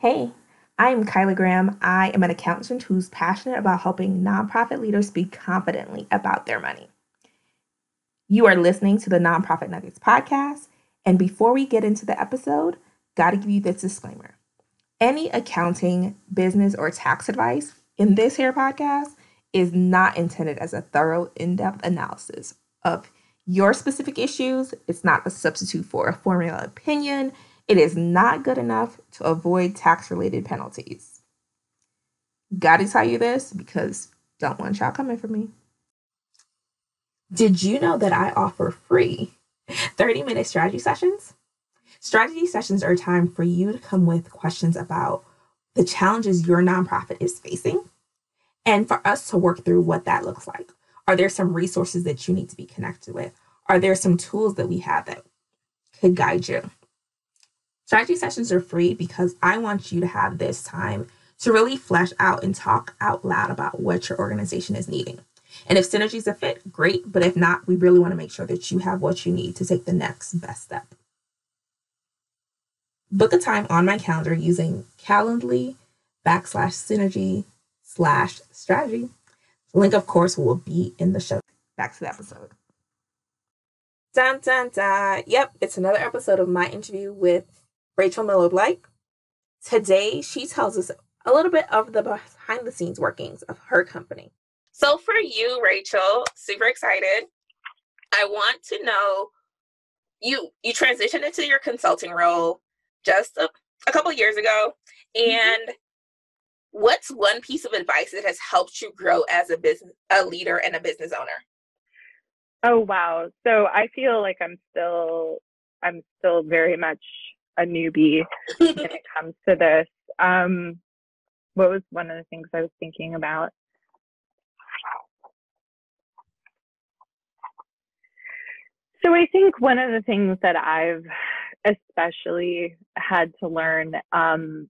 Hey, I'm Kyla Graham. I am an accountant who's passionate about helping nonprofit leaders speak confidently about their money. You are listening to the Nonprofit Nuggets podcast. And before we get into the episode, got to give you this disclaimer. Any accounting, business, or tax advice in this here podcast is not intended as a thorough, in depth analysis of your specific issues. It's not a substitute for a formula opinion it is not good enough to avoid tax related penalties. Gotta tell you this because don't want y'all coming for me. Did you know that I offer free 30 minute strategy sessions? Strategy sessions are time for you to come with questions about the challenges your nonprofit is facing and for us to work through what that looks like. Are there some resources that you need to be connected with? Are there some tools that we have that could guide you? Strategy sessions are free because I want you to have this time to really flesh out and talk out loud about what your organization is needing. And if synergies a fit, great. But if not, we really want to make sure that you have what you need to take the next best step. Book a time on my calendar using Calendly backslash synergy slash strategy. The link, of course, will be in the show. Back to the episode. Dun, dun, dun. Yep, it's another episode of my interview with Rachel Miller Blake. Today, she tells us a little bit of the behind the scenes workings of her company. So, for you, Rachel, super excited. I want to know you you transitioned into your consulting role just a, a couple years ago, mm-hmm. and mm-hmm. what's one piece of advice that has helped you grow as a business a leader and a business owner? Oh wow! So I feel like I'm still I'm still very much a newbie when it comes to this. Um, what was one of the things I was thinking about? So I think one of the things that I've especially had to learn, um,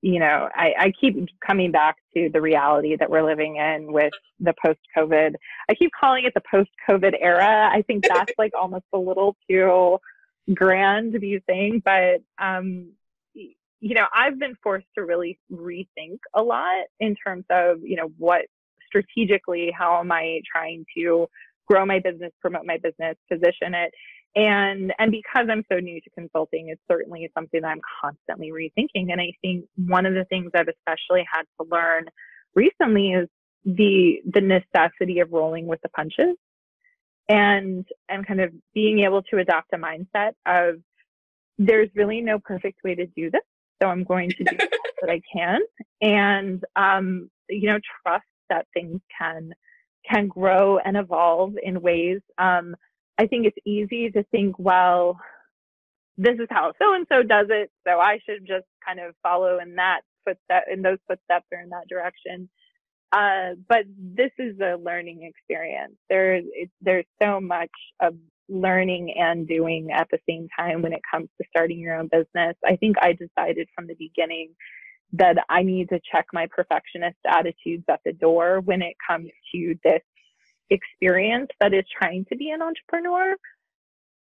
you know, I, I, keep coming back to the reality that we're living in with the post COVID. I keep calling it the post COVID era. I think that's like almost a little too grand view thing, but um, you know, I've been forced to really rethink a lot in terms of, you know, what strategically, how am I trying to grow my business, promote my business, position it. And, and because I'm so new to consulting, it's certainly something that I'm constantly rethinking. And I think one of the things I've especially had to learn recently is the, the necessity of rolling with the punches and and kind of being able to adopt a mindset of there's really no perfect way to do this so i'm going to do what i can. And um, you know trust that things can can grow and evolve in ways. Um, i think it's easy to think well this is how so and so does it so i should just kind of follow in that footstep in those footsteps or in that direction uh, but this is a learning experience. There's there's so much of learning and doing at the same time when it comes to starting your own business. I think I decided from the beginning that I need to check my perfectionist attitudes at the door when it comes to this experience that is trying to be an entrepreneur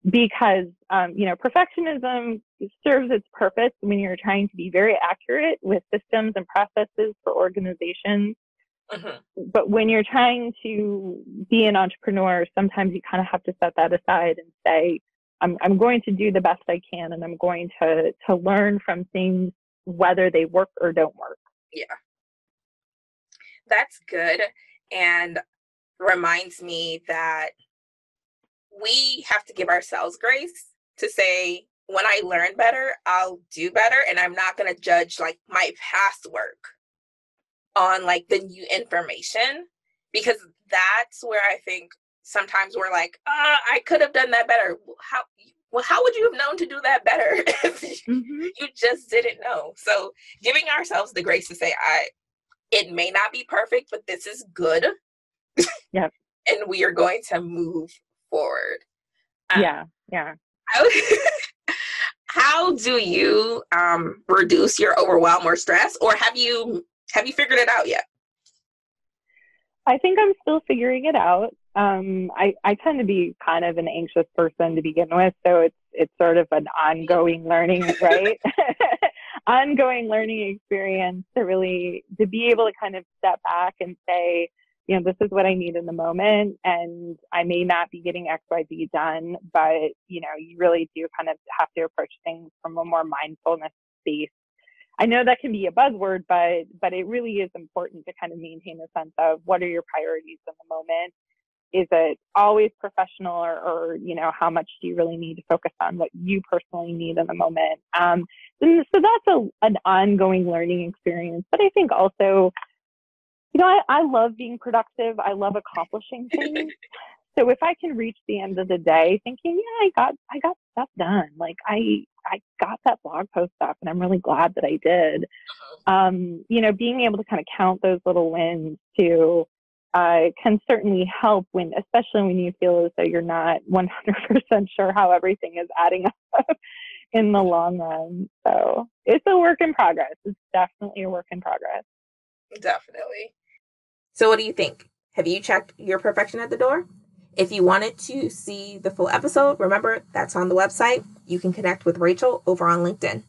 because um, you know perfectionism serves its purpose when you're trying to be very accurate with systems and processes for organizations Mm-hmm. But when you're trying to be an entrepreneur, sometimes you kind of have to set that aside and say, I'm, I'm going to do the best I can and I'm going to, to learn from things, whether they work or don't work. Yeah. That's good. And reminds me that we have to give ourselves grace to say, when I learn better, I'll do better. And I'm not going to judge like my past work on like the new information because that's where I think sometimes we're like, uh, I could have done that better. How well, how would you have known to do that better if mm-hmm. you just didn't know? So giving ourselves the grace to say, I it may not be perfect, but this is good. Yeah. and we are going to move forward. Um, yeah. Yeah. How, how do you um, reduce your overwhelm or stress, or have you have you figured it out yet? I think I'm still figuring it out. Um, I, I tend to be kind of an anxious person to begin with, so it's it's sort of an ongoing learning, right? ongoing learning experience to really to be able to kind of step back and say, you know, this is what I need in the moment, and I may not be getting X, Y, Z done, but you know, you really do kind of have to approach things from a more mindfulness space. I know that can be a buzzword, but but it really is important to kind of maintain a sense of what are your priorities in the moment. Is it always professional or, or, you know how much do you really need to focus on what you personally need in the moment? Um, and so that's a, an ongoing learning experience but i think also you know I, I love being productive. I love accomplishing things so if i can reach the end of the day thinking yeah i got i got stuff done like i i got that blog post up and i'm really glad that i did uh-huh. um, you know being able to kind of count those little wins to uh, can certainly help when, especially when you feel as though you're not 100% sure how everything is adding up in the long run. So it's a work in progress. It's definitely a work in progress. Definitely. So, what do you think? Have you checked your perfection at the door? If you wanted to see the full episode, remember that's on the website. You can connect with Rachel over on LinkedIn.